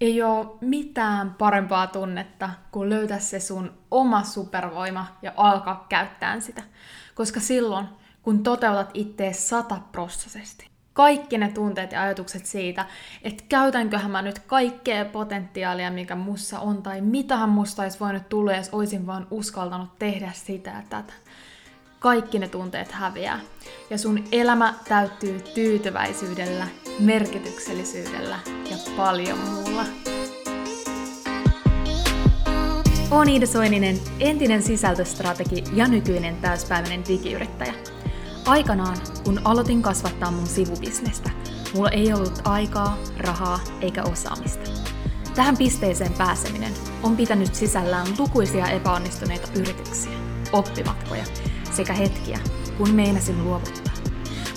Ei ole mitään parempaa tunnetta kuin löytää se sun oma supervoima ja alkaa käyttää sitä. Koska silloin, kun toteutat ittees sataprossaisesti, kaikki ne tunteet ja ajatukset siitä, että käytänköhän mä nyt kaikkea potentiaalia, mikä mussa on, tai mitähän musta olisi voinut tulla, jos olisin vaan uskaltanut tehdä sitä ja tätä. Kaikki ne tunteet häviää. Ja sun elämä täyttyy tyytyväisyydellä, merkityksellisyydellä ja paljon muulla. Olen Iida Soininen, entinen sisältöstrategi ja nykyinen täyspäiväinen digiyrittäjä – Aikanaan, kun aloitin kasvattaa mun sivubisnestä, mulla ei ollut aikaa, rahaa eikä osaamista. Tähän pisteeseen pääseminen on pitänyt sisällään lukuisia epäonnistuneita yrityksiä, oppimatkoja sekä hetkiä, kun meinasin luovuttaa.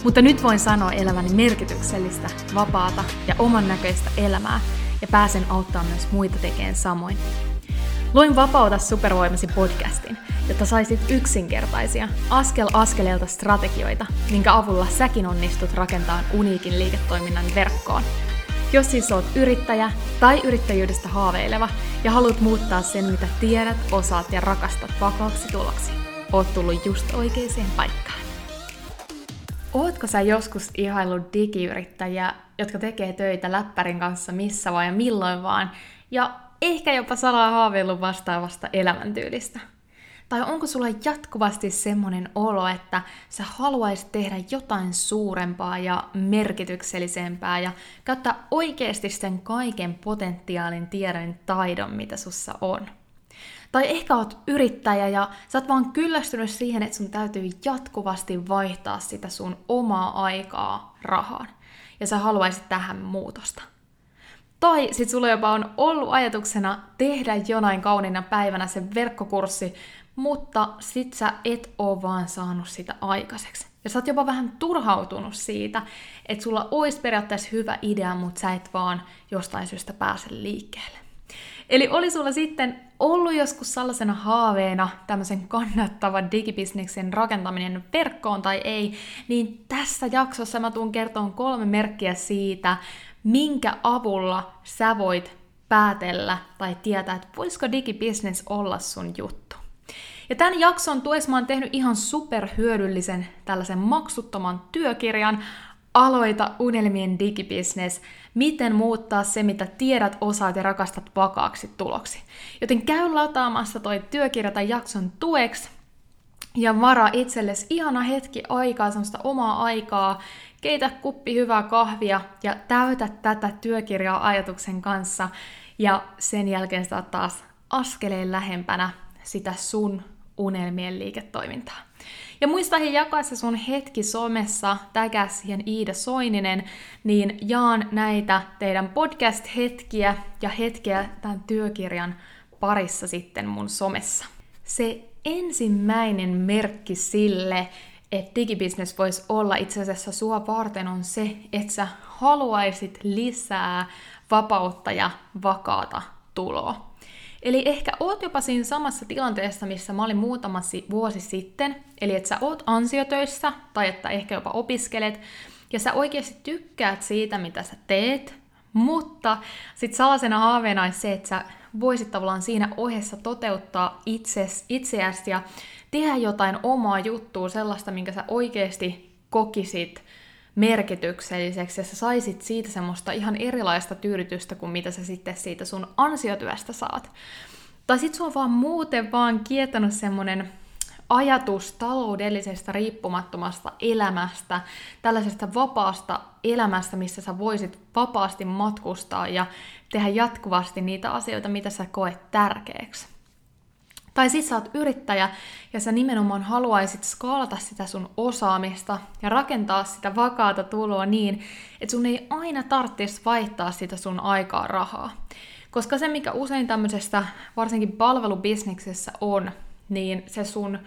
Mutta nyt voin sanoa eläväni merkityksellistä, vapaata ja oman näköistä elämää ja pääsen auttamaan myös muita tekemään samoin. Luin Vapauta supervoimasi podcastin, jotta saisit yksinkertaisia, askel askeleelta strategioita, minkä avulla säkin onnistut rakentamaan uniikin liiketoiminnan verkkoon. Jos siis oot yrittäjä tai yrittäjyydestä haaveileva ja haluat muuttaa sen, mitä tiedät, osaat ja rakastat vakaaksi tuloksi, oot tullut just oikeaan paikkaan. Ootko sä joskus ihaillut digiyrittäjiä, jotka tekee töitä läppärin kanssa missä vaan ja milloin vaan, ja ehkä jopa salaa haaveillut vastaavasta elämäntyylistä? Tai onko sulla jatkuvasti semmoinen olo, että sä haluaisit tehdä jotain suurempaa ja merkityksellisempää ja käyttää oikeasti sen kaiken potentiaalin tiedon taidon, mitä sussa on? Tai ehkä oot yrittäjä ja sä oot vaan kyllästynyt siihen, että sun täytyy jatkuvasti vaihtaa sitä sun omaa aikaa rahaan. Ja sä haluaisit tähän muutosta. Tai sit sulla jopa on ollut ajatuksena tehdä jonain kauniina päivänä se verkkokurssi, mutta sit sä et oo vaan saanut sitä aikaiseksi. Ja sä oot jopa vähän turhautunut siitä, että sulla olisi periaatteessa hyvä idea, mutta sä et vaan jostain syystä pääse liikkeelle. Eli oli sulla sitten ollut joskus sellaisena haaveena tämmöisen kannattavan digibisneksen rakentaminen verkkoon tai ei, niin tässä jaksossa mä tuun kertomaan kolme merkkiä siitä, minkä avulla sä voit päätellä tai tietää, että voisiko digibisnes olla sun juttu. Ja tämän jakson tuessa mä oon tehnyt ihan superhyödyllisen tällaisen maksuttoman työkirjan Aloita unelmien digibisnes, miten muuttaa se, mitä tiedät, osaat ja rakastat vakaaksi tuloksi. Joten käy lataamassa toi työkirja tai jakson tueksi ja varaa itsellesi ihana hetki aikaa, semmoista omaa aikaa, keitä kuppi hyvää kahvia ja täytä tätä työkirjaa ajatuksen kanssa ja sen jälkeen sä taas askeleen lähempänä sitä sun unelmien liiketoimintaa. Ja muista he jakaa se sun hetki somessa, tägää siihen Iida Soininen, niin jaan näitä teidän podcast-hetkiä ja hetkiä tämän työkirjan parissa sitten mun somessa. Se ensimmäinen merkki sille, että digibisnes voisi olla itse asiassa sua varten on se, että sä haluaisit lisää vapautta ja vakaata tuloa. Eli ehkä oot jopa siinä samassa tilanteessa, missä mä olin muutama vuosi sitten, eli että sä oot ansiotöissä tai että ehkä jopa opiskelet, ja sä oikeasti tykkäät siitä, mitä sä teet, mutta sitten salasena haaveena olisi se, että sä voisit tavallaan siinä ohessa toteuttaa itses, itseäsi ja tehdä jotain omaa juttua, sellaista, minkä sä oikeasti kokisit merkitykselliseksi ja sä saisit siitä semmoista ihan erilaista tyydytystä kuin mitä sä sitten siitä sun ansiotyöstä saat. Tai sit sua on vaan muuten vaan kietänut semmonen ajatus taloudellisesta riippumattomasta elämästä, tällaisesta vapaasta elämästä, missä sä voisit vapaasti matkustaa ja tehdä jatkuvasti niitä asioita, mitä sä koet tärkeäksi. Tai sit sä oot yrittäjä ja sä nimenomaan haluaisit skaalata sitä sun osaamista ja rakentaa sitä vakaata tuloa niin, että sun ei aina tarvitsisi vaihtaa sitä sun aikaa rahaa. Koska se, mikä usein tämmöisestä, varsinkin palvelubisneksessä on, niin se sun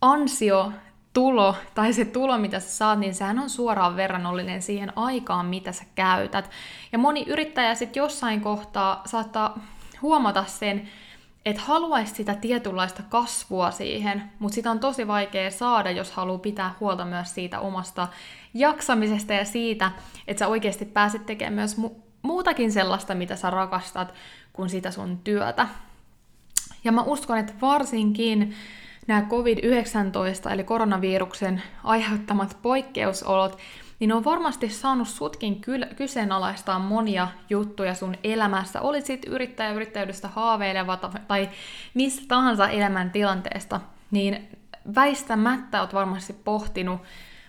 ansio tulo tai se tulo, mitä sä saat, niin sehän on suoraan verrannollinen siihen aikaan, mitä sä käytät. Ja moni yrittäjä sitten jossain kohtaa saattaa huomata sen, että haluaisi sitä tietynlaista kasvua siihen, mutta sitä on tosi vaikea saada, jos haluaa pitää huolta myös siitä omasta jaksamisesta ja siitä, että sä oikeasti pääset tekemään myös mu- muutakin sellaista, mitä sä rakastat, kuin sitä sun työtä. Ja mä uskon, että varsinkin nämä COVID-19 eli koronaviruksen aiheuttamat poikkeusolot, niin on varmasti saanut sutkin kyseenalaistaa monia juttuja sun elämässä. Olisit yrittäjä yrittäjyydestä haaveileva tai mistä tahansa elämäntilanteesta, niin väistämättä oot varmasti pohtinut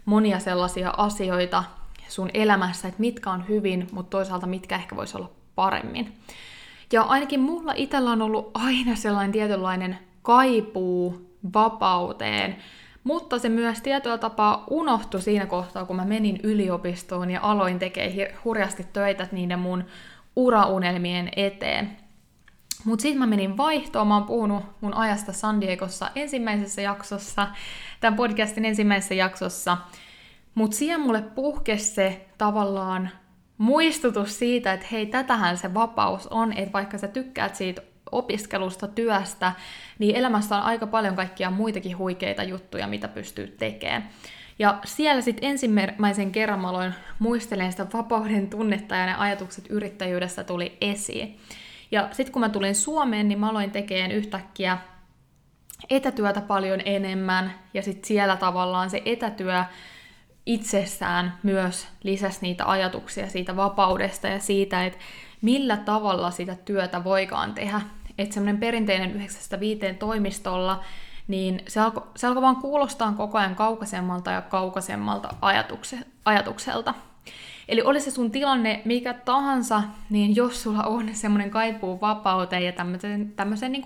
monia sellaisia asioita sun elämässä, että mitkä on hyvin, mutta toisaalta mitkä ehkä voisi olla paremmin. Ja ainakin mulla itsellä on ollut aina sellainen tietynlainen kaipuu vapauteen, mutta se myös tietyllä tapaa unohtui siinä kohtaa, kun mä menin yliopistoon ja aloin tekemään hurjasti töitä niiden mun uraunelmien eteen. Mutta sitten mä menin vaihtoon, mä oon puhunut mun ajasta San Diegossa ensimmäisessä jaksossa, tämän podcastin ensimmäisessä jaksossa. Mutta siellä mulle puhkesi se tavallaan muistutus siitä, että hei, tätähän se vapaus on, että vaikka sä tykkäät siitä opiskelusta, työstä, niin elämässä on aika paljon kaikkia muitakin huikeita juttuja, mitä pystyy tekemään. Ja siellä sitten ensimmäisen kerran mä aloin muistelemaan sitä vapauden tunnetta ja ne ajatukset yrittäjyydestä tuli esiin. Ja sitten kun mä tulin Suomeen, niin mä aloin tekemään yhtäkkiä etätyötä paljon enemmän, ja sitten siellä tavallaan se etätyö itsessään myös lisäsi niitä ajatuksia siitä vapaudesta ja siitä, että millä tavalla sitä työtä voikaan tehdä. Että semmoinen perinteinen 9-5 toimistolla, niin se alkoi alko vaan kuulostaa koko ajan kaukaisemmalta ja kaukaisemmalta ajatukse, ajatukselta. Eli oli se sun tilanne mikä tahansa, niin jos sulla on semmoinen kaipuu vapauteen ja tämmöiseen, tämmöiseen niin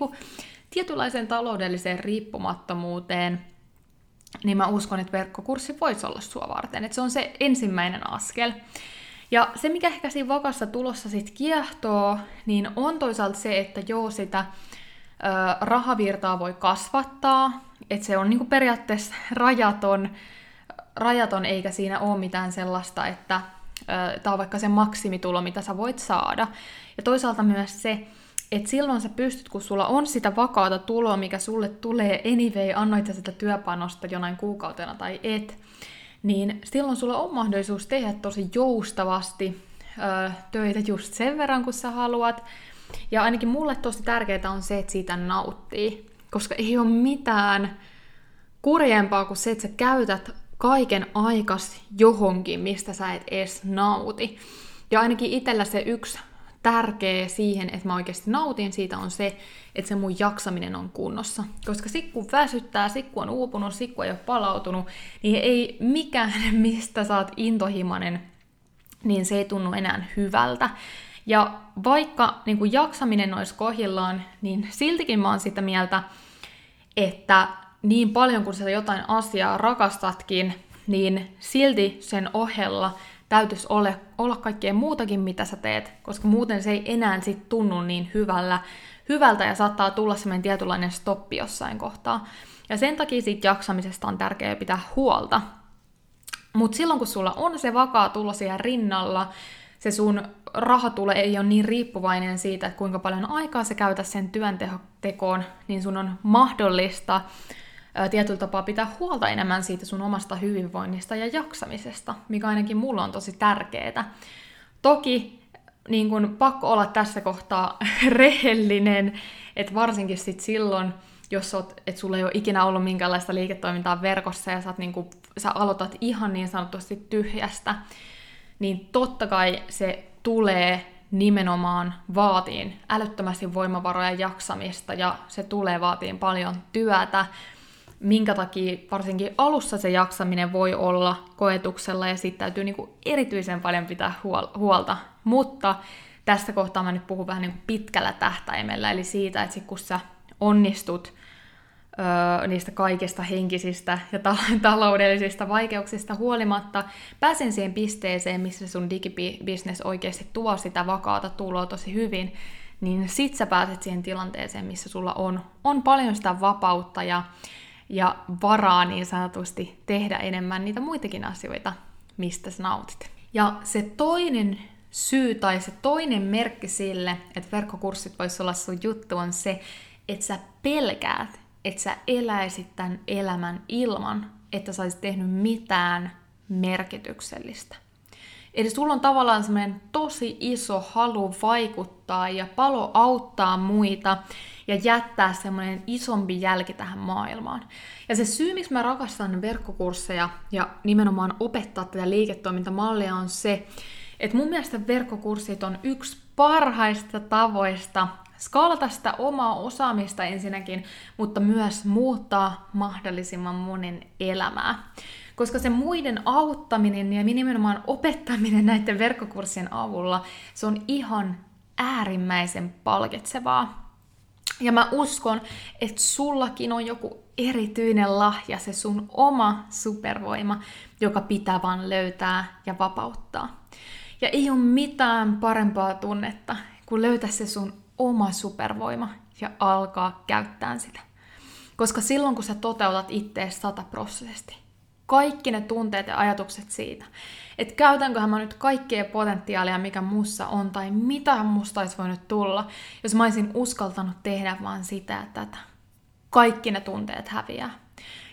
tietynlaiseen taloudelliseen riippumattomuuteen, niin mä uskon, että verkkokurssi voisi olla sua varten. Että se on se ensimmäinen askel. Ja se, mikä ehkä siinä vakassa tulossa sitten kiehtoo, niin on toisaalta se, että joo, sitä ö, rahavirtaa voi kasvattaa, että se on niinku periaatteessa rajaton, rajaton, eikä siinä ole mitään sellaista, että tämä on vaikka se maksimitulo, mitä sä voit saada. Ja toisaalta myös se, että silloin sä pystyt, kun sulla on sitä vakaata tuloa, mikä sulle tulee anyway, annoit sitä työpanosta jonain kuukautena tai et, niin silloin sulla on mahdollisuus tehdä tosi joustavasti ö, töitä just sen verran, kun sä haluat. Ja ainakin mulle tosi tärkeää on se, että siitä nauttii, koska ei ole mitään kurjempaa kuin se, että sä käytät kaiken aikas johonkin, mistä sä et edes nauti. Ja ainakin itsellä se yksi tärkeä siihen, että mä oikeasti nautin siitä, on se, että se mun jaksaminen on kunnossa. Koska sikku väsyttää, sikku on uupunut, sikku ei ole palautunut, niin ei mikään, mistä saat intohimanen, niin se ei tunnu enää hyvältä. Ja vaikka niin kuin jaksaminen olisi kohillaan, niin siltikin mä oon sitä mieltä, että niin paljon kuin sä jotain asiaa rakastatkin, niin silti sen ohella täytyisi ole, olla kaikkea muutakin, mitä sä teet, koska muuten se ei enää sit tunnu niin hyvällä, hyvältä ja saattaa tulla semmoinen tietynlainen stoppi jossain kohtaa. Ja sen takia siitä jaksamisesta on tärkeää pitää huolta. Mutta silloin kun sulla on se vakaa tulo siellä rinnalla, se sun rahatule ei ole niin riippuvainen siitä, että kuinka paljon aikaa sä käytät sen työntekoon, niin sun on mahdollista tietyllä tapaa pitää huolta enemmän siitä sun omasta hyvinvoinnista ja jaksamisesta, mikä ainakin mulla on tosi tärkeää. Toki niin kun, pakko olla tässä kohtaa rehellinen, että varsinkin sit silloin, jos oot, et sulla ei ole ikinä ollut minkäänlaista liiketoimintaa verkossa ja sä, oot, niin kun, sä aloitat ihan niin sanotusti tyhjästä, niin totta kai se tulee nimenomaan vaatiin älyttömästi voimavaroja ja jaksamista ja se tulee vaatiin paljon työtä, minkä takia varsinkin alussa se jaksaminen voi olla koetuksella ja siitä täytyy niin kuin erityisen paljon pitää huolta. Mutta tästä kohtaa mä nyt puhun vähän niin kuin pitkällä tähtäimellä, eli siitä, että sit kun sä onnistut öö, niistä kaikista henkisistä ja ta- taloudellisista vaikeuksista huolimatta, pääsen siihen pisteeseen, missä sun digibisnes oikeasti tuo sitä vakaata tuloa tosi hyvin, niin sit sä pääset siihen tilanteeseen, missä sulla on, on paljon sitä vapautta ja ja varaa niin sanotusti tehdä enemmän niitä muitakin asioita, mistä sä nautit. Ja se toinen syy tai se toinen merkki sille, että verkkokurssit voisi olla sun juttu, on se, että sä pelkäät, että sä eläisit tämän elämän ilman, että sä olisit tehnyt mitään merkityksellistä. Eli sulla on tavallaan semmoinen tosi iso halu vaikuttaa ja palo auttaa muita ja jättää semmoinen isompi jälki tähän maailmaan. Ja se syy, miksi mä rakastan verkkokursseja ja nimenomaan opettaa tätä liiketoimintamallia on se, että mun mielestä verkkokurssit on yksi parhaista tavoista skaalata sitä omaa osaamista ensinnäkin, mutta myös muuttaa mahdollisimman monen elämää. Koska se muiden auttaminen ja nimenomaan opettaminen näiden verkkokurssien avulla, se on ihan äärimmäisen palkitsevaa. Ja mä uskon, että sullakin on joku erityinen lahja, se sun oma supervoima, joka pitää vaan löytää ja vapauttaa. Ja ei ole mitään parempaa tunnetta, kuin löytää se sun oma supervoima ja alkaa käyttää sitä. Koska silloin, kun sä toteutat ittees sataprosenttisesti, kaikki ne tunteet ja ajatukset siitä, että käytänköhän mä nyt kaikkea potentiaalia, mikä mussa on, tai mitä musta olisi voinut tulla, jos mä olisin uskaltanut tehdä vaan sitä ja tätä. Kaikki ne tunteet häviää.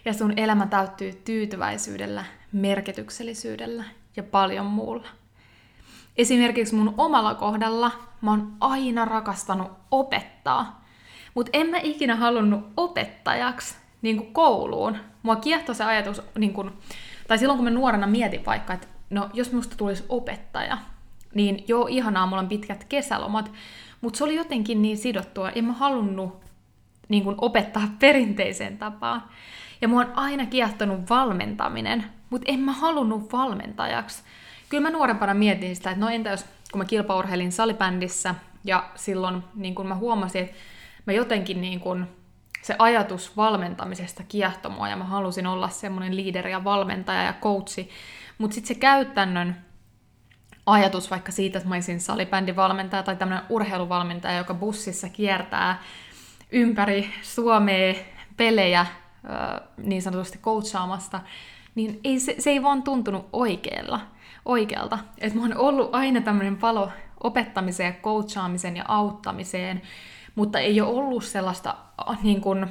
Ja sun elämä täyttyy tyytyväisyydellä, merkityksellisyydellä ja paljon muulla. Esimerkiksi mun omalla kohdalla mä oon aina rakastanut opettaa, mutta en mä ikinä halunnut opettajaksi niin kuin kouluun. Mua kiehtoi se ajatus, niin kuin, tai silloin kun mä nuorena mietin vaikka, että no jos musta tulisi opettaja, niin joo, ihanaa, mulla on pitkät kesälomat, mutta se oli jotenkin niin sidottua, en mä halunnut niin kuin, opettaa perinteiseen tapaan. Ja mua on aina kiehtonut valmentaminen, mutta en mä halunnut valmentajaksi. Kyllä mä nuorempana mietin sitä, että no entä jos, kun mä kilpaurheilin salibändissä, ja silloin niin kun mä huomasin, että mä jotenkin niin kun, se ajatus valmentamisesta kiehtomua, ja mä halusin olla semmoinen liideri ja valmentaja ja coachi, mutta sitten se käytännön ajatus vaikka siitä, että mä olisin salibändivalmentaja tai tämmöinen urheiluvalmentaja, joka bussissa kiertää ympäri Suomea pelejä niin sanotusti coachaamasta, niin ei, se, se ei vaan tuntunut oikealla. oikealta. Että mä oon ollut aina tämmöinen palo opettamiseen, coachaamiseen ja auttamiseen, mutta ei ole ollut sellaista niin kuin,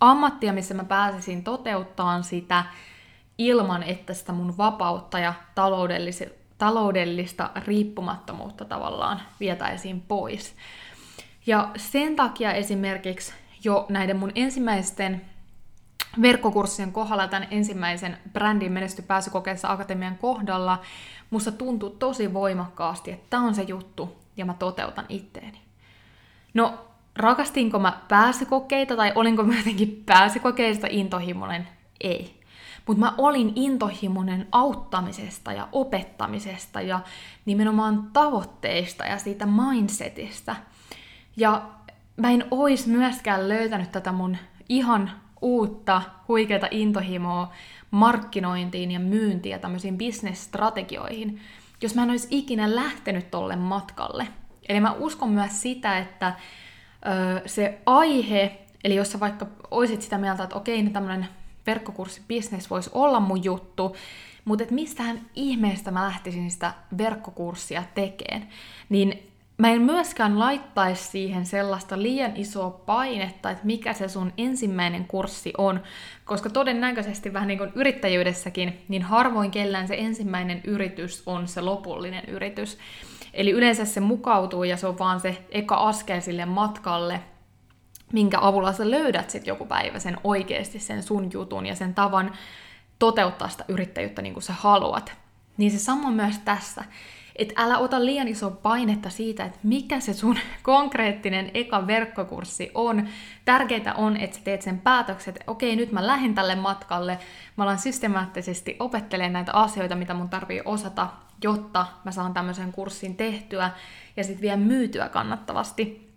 ammattia, missä mä pääsisin toteuttamaan sitä ilman, että sitä mun vapautta ja taloudellista riippumattomuutta tavallaan vietäisiin pois. Ja sen takia esimerkiksi jo näiden mun ensimmäisten verkkokurssien kohdalla, tämän ensimmäisen brändin menesty pääsykokeessa Akatemian kohdalla, musta tuntui tosi voimakkaasti, että tämä on se juttu, ja mä toteutan itteeni. No, rakastinko mä pääsykokeita, tai olinko mä jotenkin pääsykokeista intohimoinen? Ei. Mutta mä olin intohimoinen auttamisesta ja opettamisesta ja nimenomaan tavoitteista ja siitä mindsetistä. Ja mä en ois myöskään löytänyt tätä mun ihan uutta, huikeata intohimoa markkinointiin ja myyntiin ja tämmöisiin business-strategioihin, jos mä en olisi ikinä lähtenyt tolle matkalle. Eli mä uskon myös sitä, että se aihe, eli jos sä vaikka olisit sitä mieltä, että okei, niin tämmöinen verkkokurssi business voisi olla mun juttu, mutta että mistähän ihmeestä mä lähtisin sitä verkkokurssia tekeen, niin mä en myöskään laittaisi siihen sellaista liian isoa painetta, että mikä se sun ensimmäinen kurssi on, koska todennäköisesti vähän niin kuin yrittäjyydessäkin, niin harvoin kellään se ensimmäinen yritys on se lopullinen yritys. Eli yleensä se mukautuu ja se on vaan se eka askel sille matkalle, minkä avulla sä löydät sitten joku päivä sen oikeasti sen sun jutun ja sen tavan toteuttaa sitä yrittäjyyttä niin kuin sä haluat. Niin se sama myös tässä että älä ota liian iso painetta siitä, että mikä se sun konkreettinen eka verkkokurssi on. Tärkeintä on, että sä teet sen päätöksen, että okei, nyt mä lähden tälle matkalle, mä alan systemaattisesti opettelemaan näitä asioita, mitä mun tarvii osata, jotta mä saan tämmöisen kurssin tehtyä ja sitten vielä myytyä kannattavasti.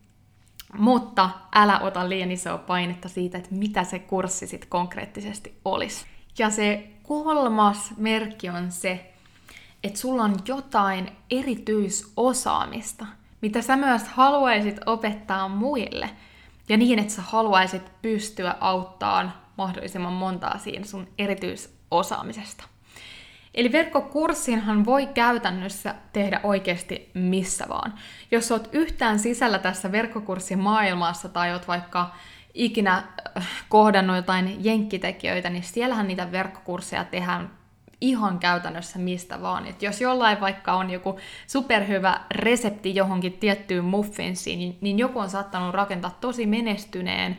Mutta älä ota liian isoa painetta siitä, että mitä se kurssi sitten konkreettisesti olisi. Ja se kolmas merkki on se, että sulla on jotain erityisosaamista, mitä sä myös haluaisit opettaa muille. Ja niin, että sä haluaisit pystyä auttamaan mahdollisimman montaa siinä sun erityisosaamisesta. Eli verkkokurssinhan voi käytännössä tehdä oikeasti missä vaan. Jos oot yhtään sisällä tässä verkkokurssin maailmassa tai oot vaikka ikinä äh, kohdannut jotain jenkkitekijöitä, niin siellähän niitä verkkokursseja tehdään ihan käytännössä mistä vaan. Et jos jollain vaikka on joku superhyvä resepti johonkin tiettyyn muffinsiin, niin, niin joku on saattanut rakentaa tosi menestyneen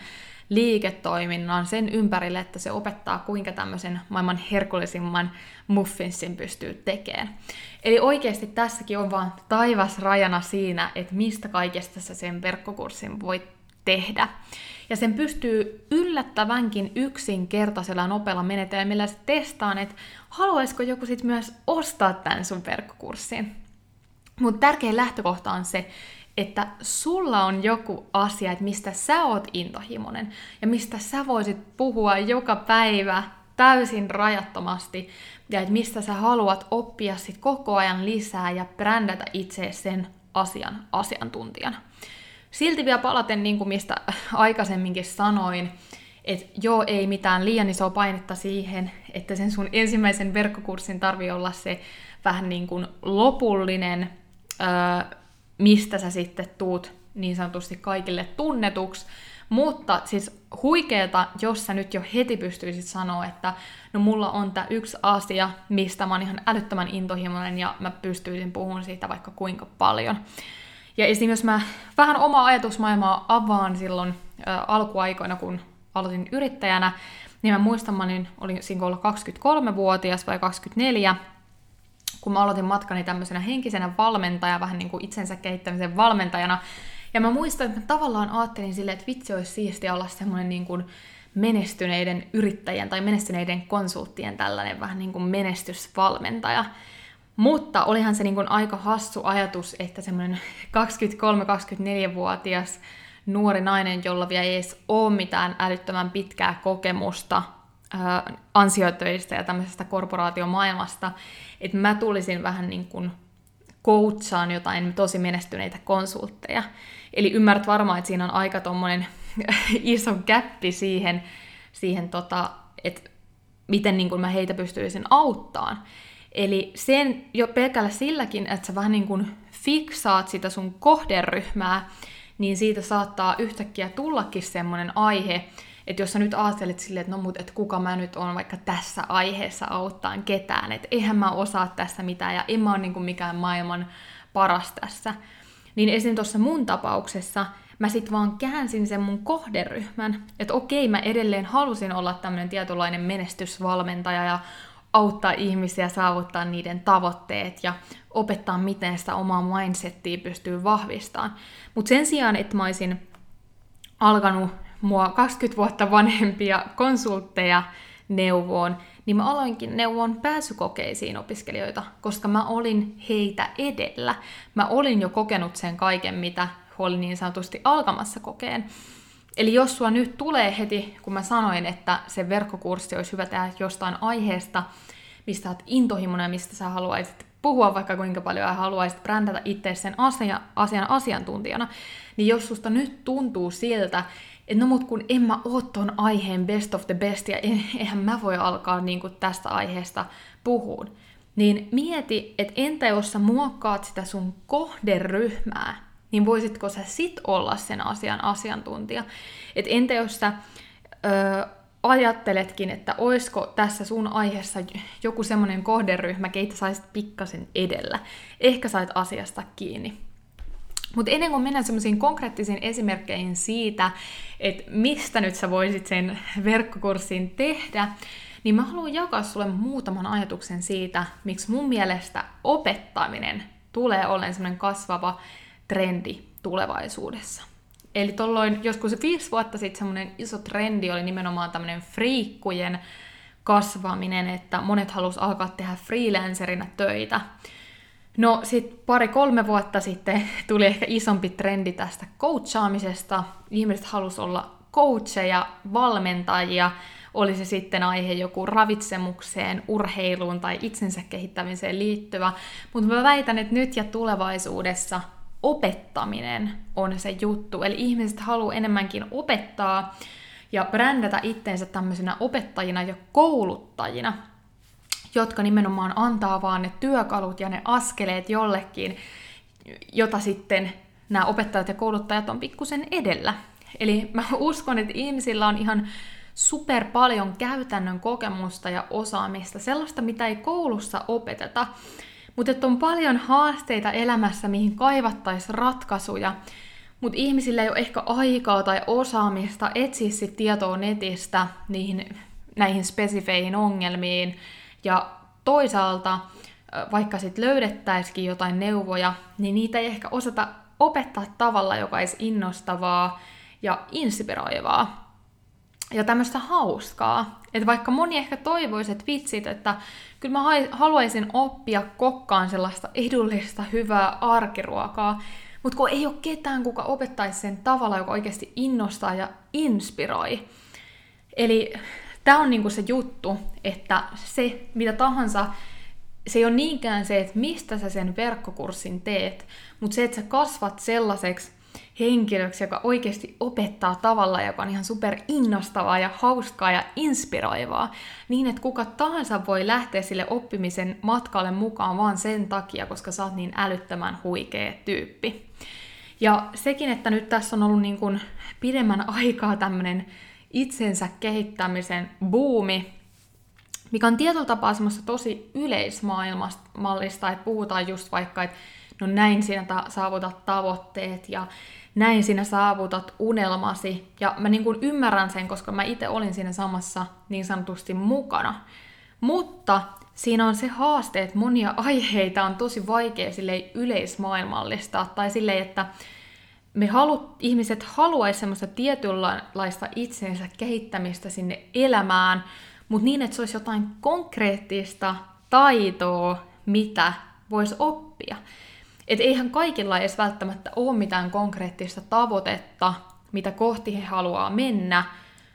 liiketoiminnan sen ympärille, että se opettaa, kuinka tämmöisen maailman herkullisimman muffinsin pystyy tekemään. Eli oikeasti tässäkin on vaan taivas rajana siinä, että mistä kaikesta sä sen verkkokurssin voit tehdä. Ja sen pystyy yllättävänkin yksinkertaisella nopealla menetelmillä testaan, että haluaisiko joku sitten myös ostaa tämän sun verkkokurssin. Mutta tärkein lähtökohta on se, että sulla on joku asia, että mistä sä oot intohimoinen ja mistä sä voisit puhua joka päivä täysin rajattomasti ja että mistä sä haluat oppia sit koko ajan lisää ja brändätä itse sen asian asiantuntijana. Silti vielä palaten, niin kuin mistä aikaisemminkin sanoin, että joo, ei mitään liian isoa painetta siihen, että sen sun ensimmäisen verkkokurssin tarvii olla se vähän niin kuin lopullinen, öö, mistä sä sitten tuut niin sanotusti kaikille tunnetuksi, mutta siis huikeeta, jos sä nyt jo heti pystyisit sanoa, että no mulla on tämä yksi asia, mistä mä oon ihan älyttömän intohimoinen ja mä pystyisin puhumaan siitä vaikka kuinka paljon. Ja esim. jos mä vähän omaa ajatusmaailmaa avaan silloin ä, alkuaikoina, kun aloitin yrittäjänä, niin mä muistan, mä olin, olin siinä olla 23-vuotias vai 24, kun mä aloitin matkani tämmöisenä henkisenä valmentajana, vähän niin kuin itsensä kehittämisen valmentajana. Ja mä muistan, että mä tavallaan ajattelin silleen, että vitsi olisi siistiä olla semmoinen niin kuin menestyneiden yrittäjien tai menestyneiden konsulttien tällainen vähän niin kuin menestysvalmentaja. Mutta olihan se niin kuin aika hassu ajatus, että semmoinen 23-24-vuotias nuori nainen, jolla vielä ei edes ole mitään älyttömän pitkää kokemusta äh, ansiotöistä ja tämmöisestä korporaatiomaailmasta, että mä tulisin vähän niin kuin coachaan jotain tosi menestyneitä konsultteja. Eli ymmärrät varmaan, että siinä on aika tommonen iso käppi siihen, siihen tota, että miten niin kuin mä heitä pystyisin auttamaan. Eli sen jo pelkällä silläkin, että sä vähän niin kuin fiksaat sitä sun kohderyhmää, niin siitä saattaa yhtäkkiä tullakin semmoinen aihe, että jos sä nyt ajattelet silleen, että no mut, että kuka mä nyt on vaikka tässä aiheessa auttaa ketään, että eihän mä osaa tässä mitään ja en mä ole niin kuin mikään maailman paras tässä. Niin esim. tuossa mun tapauksessa mä sit vaan käänsin sen mun kohderyhmän, että okei, mä edelleen halusin olla tämmöinen tietynlainen menestysvalmentaja ja auttaa ihmisiä saavuttaa niiden tavoitteet ja opettaa, miten sitä omaa mindsettiä pystyy vahvistamaan. Mutta sen sijaan, että mä olisin alkanut mua 20 vuotta vanhempia konsultteja neuvoon, niin mä aloinkin neuvon pääsykokeisiin opiskelijoita, koska mä olin heitä edellä. Mä olin jo kokenut sen kaiken, mitä olin niin sanotusti alkamassa kokeen. Eli jos sua nyt tulee heti, kun mä sanoin, että se verkkokurssi olisi hyvä tehdä jostain aiheesta, mistä olet intohimoinen ja mistä sä haluaisit puhua vaikka kuinka paljon ja haluaisit brändätä itse sen asia, asian asiantuntijana, niin jos susta nyt tuntuu siltä, että no mut kun en mä oo ton aiheen best of the best ja eihän mä voi alkaa niin kuin tästä aiheesta puhua, niin mieti, että entä jos sä muokkaat sitä sun kohderyhmää, niin voisitko sä sit olla sen asian asiantuntija? Et entä jos sä ö, ajatteletkin, että oisko tässä sun aiheessa joku semmoinen kohderyhmä, keitä saisit pikkasen edellä. Ehkä sait asiasta kiinni. Mutta ennen kuin mennään semmoisiin konkreettisiin esimerkkeihin siitä, että mistä nyt sä voisit sen verkkokurssin tehdä, niin mä haluan jakaa sulle muutaman ajatuksen siitä, miksi mun mielestä opettaminen tulee olemaan semmoinen kasvava trendi tulevaisuudessa. Eli tolloin joskus viisi vuotta sitten semmoinen iso trendi oli nimenomaan tämmöinen friikkujen kasvaminen, että monet halus alkaa tehdä freelancerina töitä. No sitten pari-kolme vuotta sitten tuli ehkä isompi trendi tästä coachaamisesta. Ihmiset halus olla coacheja, valmentajia, oli se sitten aihe joku ravitsemukseen, urheiluun tai itsensä kehittämiseen liittyvä. Mutta mä väitän, että nyt ja tulevaisuudessa opettaminen on se juttu. Eli ihmiset haluaa enemmänkin opettaa ja brändätä itteensä tämmöisenä opettajina ja kouluttajina, jotka nimenomaan antaa vaan ne työkalut ja ne askeleet jollekin, jota sitten nämä opettajat ja kouluttajat on pikkusen edellä. Eli mä uskon, että ihmisillä on ihan super paljon käytännön kokemusta ja osaamista, sellaista, mitä ei koulussa opeteta, mutta on paljon haasteita elämässä, mihin kaivattaisiin ratkaisuja, mutta ihmisillä ei ole ehkä aikaa tai osaamista etsiä sit tietoa netistä niihin, näihin spesifeihin ongelmiin. Ja toisaalta, vaikka sitten löydettäisikin jotain neuvoja, niin niitä ei ehkä osata opettaa tavalla, joka olisi innostavaa ja inspiroivaa. Ja tämmöistä hauskaa. Että vaikka moni ehkä toivoisi, että vitsit, että kyllä mä haluaisin oppia kokkaan sellaista edullista, hyvää arkiruokaa, mutta kun ei ole ketään, kuka opettaisi sen tavalla, joka oikeasti innostaa ja inspiroi. Eli tämä on niinku se juttu, että se mitä tahansa, se ei ole niinkään se, että mistä sä sen verkkokurssin teet, mutta se, että sä kasvat sellaiseksi henkilöksi, joka oikeasti opettaa tavalla, joka on ihan super innostavaa ja hauskaa ja inspiroivaa, niin että kuka tahansa voi lähteä sille oppimisen matkalle mukaan vaan sen takia, koska sä oot niin älyttömän huikea tyyppi. Ja sekin, että nyt tässä on ollut niin kuin pidemmän aikaa tämmöinen itsensä kehittämisen buumi, mikä on tietyllä tapaa semmoista tosi yleismaailmallista, että puhutaan just vaikka, että no näin sinä ta- saavutat tavoitteet ja näin sinä saavutat unelmasi. Ja mä niin kuin ymmärrän sen, koska mä itse olin siinä samassa niin sanotusti mukana. Mutta siinä on se haaste, että monia aiheita on tosi vaikea sille yleismaailmallistaa, tai silleen, että me halu, ihmiset haluaisivat semmoista tietynlaista itsensä kehittämistä sinne elämään, mutta niin, että se olisi jotain konkreettista taitoa, mitä voisi oppia. Et eihän kaikilla edes välttämättä ole mitään konkreettista tavoitetta, mitä kohti he haluaa mennä,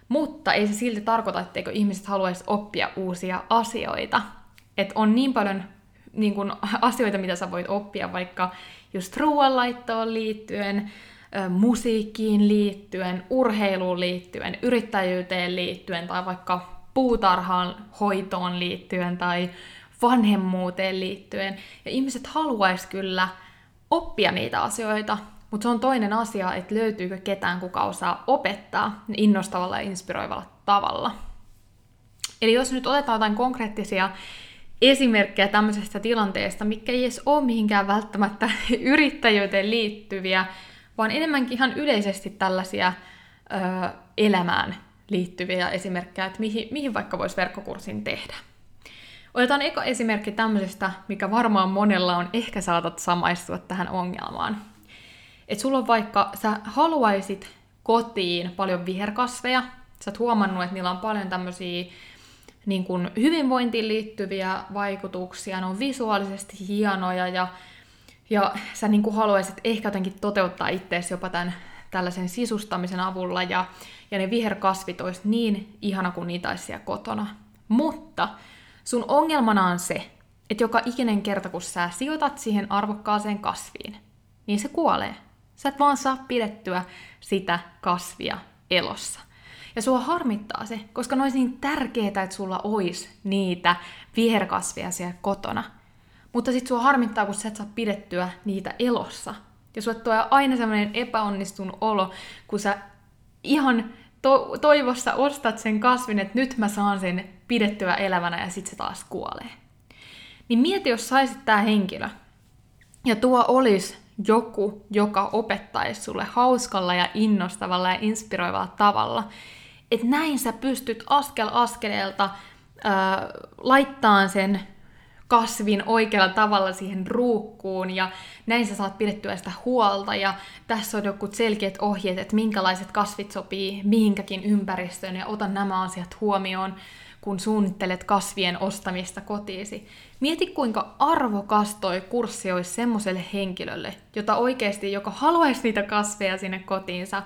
mutta ei se silti tarkoita, etteikö ihmiset haluaisi oppia uusia asioita. Et on niin paljon niin kun, asioita, mitä sä voit oppia vaikka just ruoanlaittoon liittyen, musiikkiin liittyen, urheiluun liittyen, yrittäjyyteen liittyen tai vaikka puutarhaan hoitoon liittyen tai vanhemmuuteen liittyen. Ja ihmiset haluaisi kyllä oppia niitä asioita, mutta se on toinen asia, että löytyykö ketään, kuka osaa opettaa innostavalla ja inspiroivalla tavalla. Eli jos nyt otetaan jotain konkreettisia esimerkkejä tämmöisestä tilanteesta, mikä ei edes ole mihinkään välttämättä yrittäjyyteen liittyviä, vaan enemmänkin ihan yleisesti tällaisia ö, elämään liittyviä esimerkkejä, että mihin, mihin vaikka voisi verkkokurssin tehdä. Otetaan eka esimerkki tämmöisestä, mikä varmaan monella on, ehkä saatat samaistua tähän ongelmaan. Että sulla on vaikka, sä haluaisit kotiin paljon viherkasveja, sä oot huomannut, että niillä on paljon tämmöisiä niin kuin hyvinvointiin liittyviä vaikutuksia, ne on visuaalisesti hienoja ja, ja sä niin kuin haluaisit ehkä jotenkin toteuttaa itseäsi jopa tämän tällaisen sisustamisen avulla ja, ja ne viherkasvit olisi niin ihana kuin niitä olisi siellä kotona. Mutta Sun ongelmana on se, että joka ikinen kerta, kun sä sijoitat siihen arvokkaaseen kasviin, niin se kuolee. Sä et vaan saa pidettyä sitä kasvia elossa. Ja sua harmittaa se, koska ne olisi niin tärkeää, että sulla olisi niitä viherkasveja siellä kotona. Mutta sit sua harmittaa, kun sä et saa pidettyä niitä elossa. Ja sua tuo aina semmoinen epäonnistunut olo, kun sä ihan to- toivossa ostat sen kasvin, että nyt mä saan sen pidettyä elävänä ja sitten se taas kuolee. Niin mieti, jos saisit tämä henkilö, ja tuo olisi joku, joka opettaisi sulle hauskalla ja innostavalla ja inspiroivalla tavalla, että näin sä pystyt askel askeleelta äh, laittaa sen kasvin oikealla tavalla siihen ruukkuun ja näin sä saat pidettyä sitä huolta ja tässä on joku selkeät ohjeet, että minkälaiset kasvit sopii mihinkäkin ympäristöön ja ota nämä asiat huomioon, kun suunnittelet kasvien ostamista kotiisi. Mieti kuinka arvokas toi kurssi olisi semmoiselle henkilölle, jota oikeasti, joka haluaisi niitä kasveja sinne kotiinsa,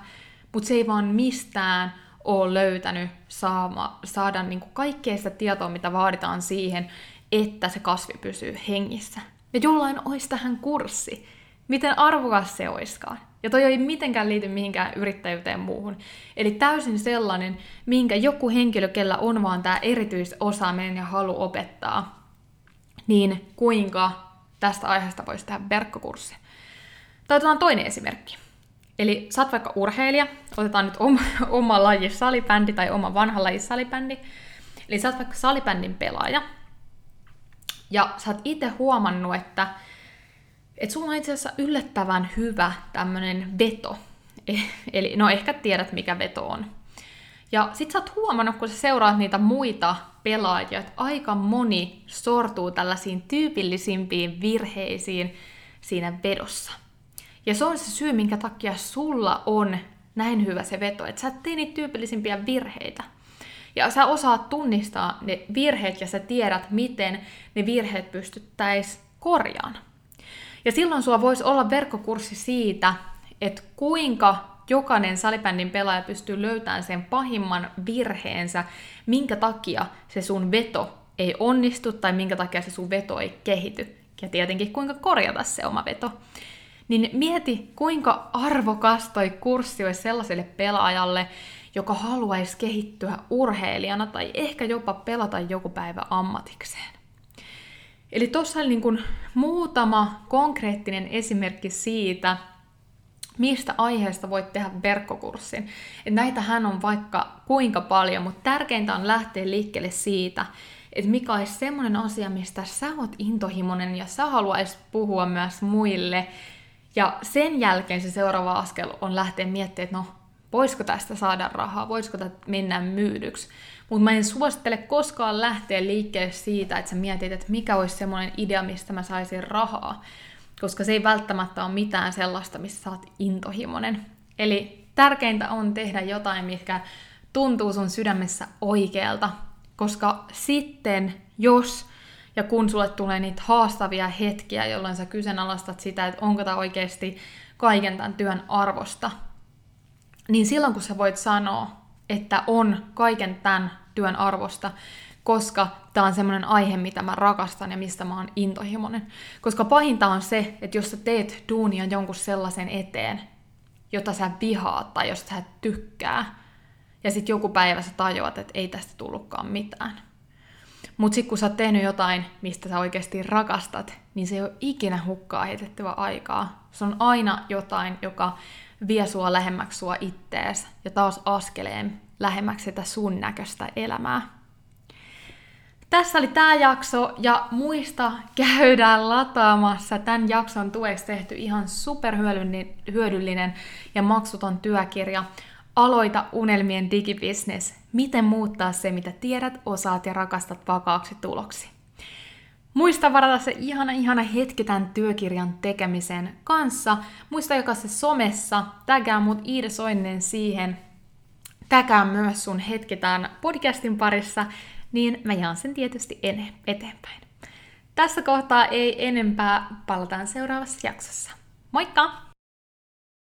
mutta se ei vaan mistään ole löytänyt saama, saada niin kuin kaikkea sitä tietoa, mitä vaaditaan siihen, että se kasvi pysyy hengissä. Ja jollain olisi tähän kurssi. Miten arvokas se oiskaan? Ja toi ei mitenkään liity mihinkään yrittäjyyteen muuhun. Eli täysin sellainen, minkä joku henkilö, kellä on vaan tämä erityisosaaminen ja halu opettaa, niin kuinka tästä aiheesta voisi tehdä verkkokurssi. Tai otetaan toinen esimerkki. Eli sä oot vaikka urheilija, otetaan nyt oma, oma laji salibändi tai oma vanha laji salibändi. Eli sä oot vaikka salibändin pelaaja. Ja sä oot itse huomannut, että, että sulla on itse asiassa yllättävän hyvä tämmönen veto. Eli no ehkä tiedät, mikä veto on. Ja sit sä oot huomannut, kun sä seuraat niitä muita pelaajia, että aika moni sortuu tällaisiin tyypillisimpiin virheisiin siinä vedossa. Ja se on se syy, minkä takia sulla on näin hyvä se veto, että sä et tee niitä tyypillisimpiä virheitä. Ja sä osaat tunnistaa ne virheet ja sä tiedät, miten ne virheet pystyttäis korjaan. Ja silloin sulla voisi olla verkkokurssi siitä, että kuinka jokainen salibändin pelaaja pystyy löytämään sen pahimman virheensä, minkä takia se sun veto ei onnistu tai minkä takia se sun veto ei kehity. Ja tietenkin kuinka korjata se oma veto. Niin mieti, kuinka arvokas toi kurssi olisi sellaiselle pelaajalle, joka haluaisi kehittyä urheilijana tai ehkä jopa pelata joku päivä ammatikseen. Eli tuossa oli niin muutama konkreettinen esimerkki siitä, mistä aiheesta voit tehdä verkkokurssin. Et näitähän on vaikka kuinka paljon, mutta tärkeintä on lähteä liikkeelle siitä, että mikä olisi semmoinen asia, mistä sä oot intohimoinen ja sä haluaisit puhua myös muille. Ja sen jälkeen se seuraava askel on lähteä miettimään, että no, voisiko tästä saada rahaa, voisiko tästä mennä myydyksi. Mutta mä en suosittele koskaan lähteä liikkeelle siitä, että sä mietit, että mikä olisi semmoinen idea, mistä mä saisin rahaa koska se ei välttämättä ole mitään sellaista, missä sä oot intohimoinen. Eli tärkeintä on tehdä jotain, mikä tuntuu sun sydämessä oikealta, koska sitten, jos ja kun sulle tulee niitä haastavia hetkiä, jolloin sä kyseenalaistat sitä, että onko tämä oikeasti kaiken tämän työn arvosta, niin silloin kun sä voit sanoa, että on kaiken tämän työn arvosta, koska tämä on semmoinen aihe, mitä mä rakastan ja mistä mä oon intohimoinen. Koska pahinta on se, että jos sä teet duunia jonkun sellaisen eteen, jota sä vihaat tai jos sä tykkää, ja sitten joku päivä sä tajuat, että ei tästä tullutkaan mitään. Mutta sitten kun sä oot tehnyt jotain, mistä sä oikeasti rakastat, niin se ei ole ikinä hukkaa heitettyä aikaa. Se on aina jotain, joka vie sua lähemmäksi sua ittees ja taas askeleen lähemmäksi sitä sun näköistä elämää. Tässä oli tämä jakso ja muista käydään lataamassa tämän jakson tueksi tehty ihan superhyödyllinen ja maksuton työkirja Aloita unelmien digibisnes. Miten muuttaa se, mitä tiedät, osaat ja rakastat vakaaksi tuloksi. Muista varata se ihana ihana hetki tämän työkirjan tekemisen kanssa. Muista joka se somessa, tägää mut Iida Soinen siihen. Tägää myös sun hetki tämän podcastin parissa niin mä jaan sen tietysti eteenpäin. Tässä kohtaa ei enempää, palataan seuraavassa jaksossa. Moikka!